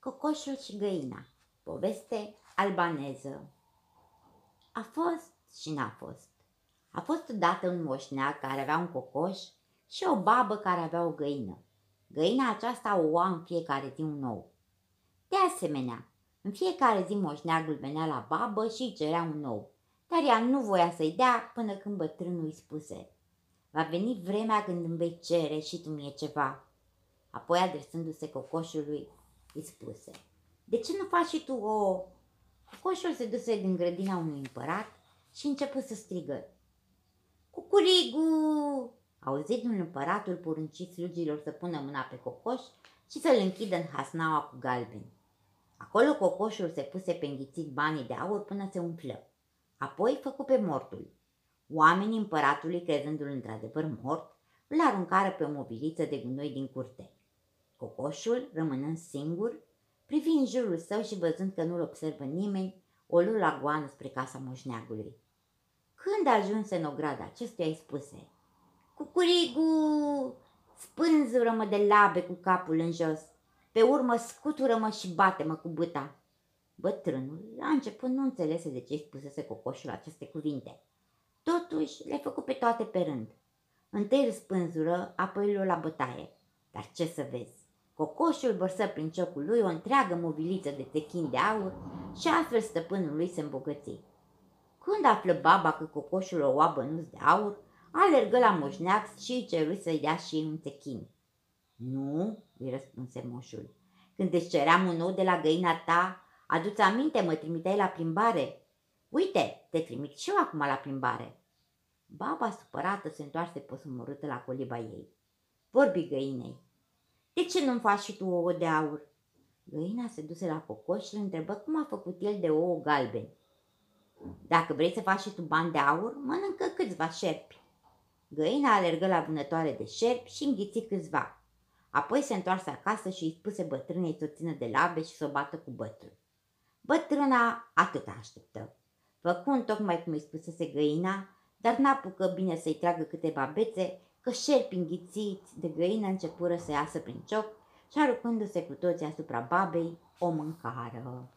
Cocoșul și găina Poveste albaneză A fost și n-a fost. A fost odată un moșneag care avea un cocoș și o babă care avea o găină. Găina aceasta o oa în fiecare zi un ou. De asemenea, în fiecare zi moșneagul venea la babă și îi cerea un ou, dar ea nu voia să-i dea până când bătrânul îi spuse Va veni vremea când îmi vei cere și tu mie ceva. Apoi, adresându-se cocoșului, îi spuse, De ce nu faci și tu o... Cocoșul se duse din grădina unui împărat și început să strigă. Cucurigu! Auzitul împăratul porunci slugilor să pună mâna pe cocoș și să-l închidă în hasnaua cu galbeni. Acolo cocoșul se puse pe înghițit banii de aur până se umflă. Apoi făcu pe mortul. Oamenii împăratului, crezându-l într-adevăr mort, îl aruncară pe o mobiliță de gunoi din curte. Cocoșul, rămânând singur, privi în jurul său și văzând că nu-l observă nimeni, o lu la goană spre casa moșneagului. Când ajunse în ograda acestuia, îi spuse, Cucurigu, spânzură-mă de labe cu capul în jos, pe urmă scutură-mă și bate-mă cu băta. Bătrânul, la început, nu înțelese de ce îi spusese cocoșul aceste cuvinte. Totuși, le făcu pe toate pe rând. Întâi îl spânzură, apoi îl la bătaie. Dar ce să vezi, Cocoșul vărsă prin ciocul lui o întreagă mobiliță de techin de aur și astfel stăpânul lui se îmbogăți. Când află baba că cocoșul o oa bănuți de aur, alergă la moșneac și îi ceru să-i dea și un techin. Nu, îi răspunse moșul. Când îți ceream un nou de la găina ta, adu-ți aminte, mă trimiteai la plimbare. Uite, te trimit și eu acum la plimbare. Baba supărată se întoarse posumorâtă la coliba ei. Vorbi găinei. De ce nu-mi faci și tu ouă de aur? Găina se duse la cocoș și îl întrebă cum a făcut el de ouă galben. Dacă vrei să faci și tu bani de aur, mănâncă câțiva șerpi. Găina alergă la vânătoare de șerpi și înghiți câțiva. Apoi se întoarse acasă și îi spuse bătrânei să o țină de labe și să o bată cu bătrân. Bătrâna atât așteptă. Făcu tocmai cum îi spusese găina, dar n-apucă bine să-i tragă câteva bețe că șerpi înghițiți de găină începură să iasă prin cioc și aruncându-se cu toții asupra babei, o mâncară.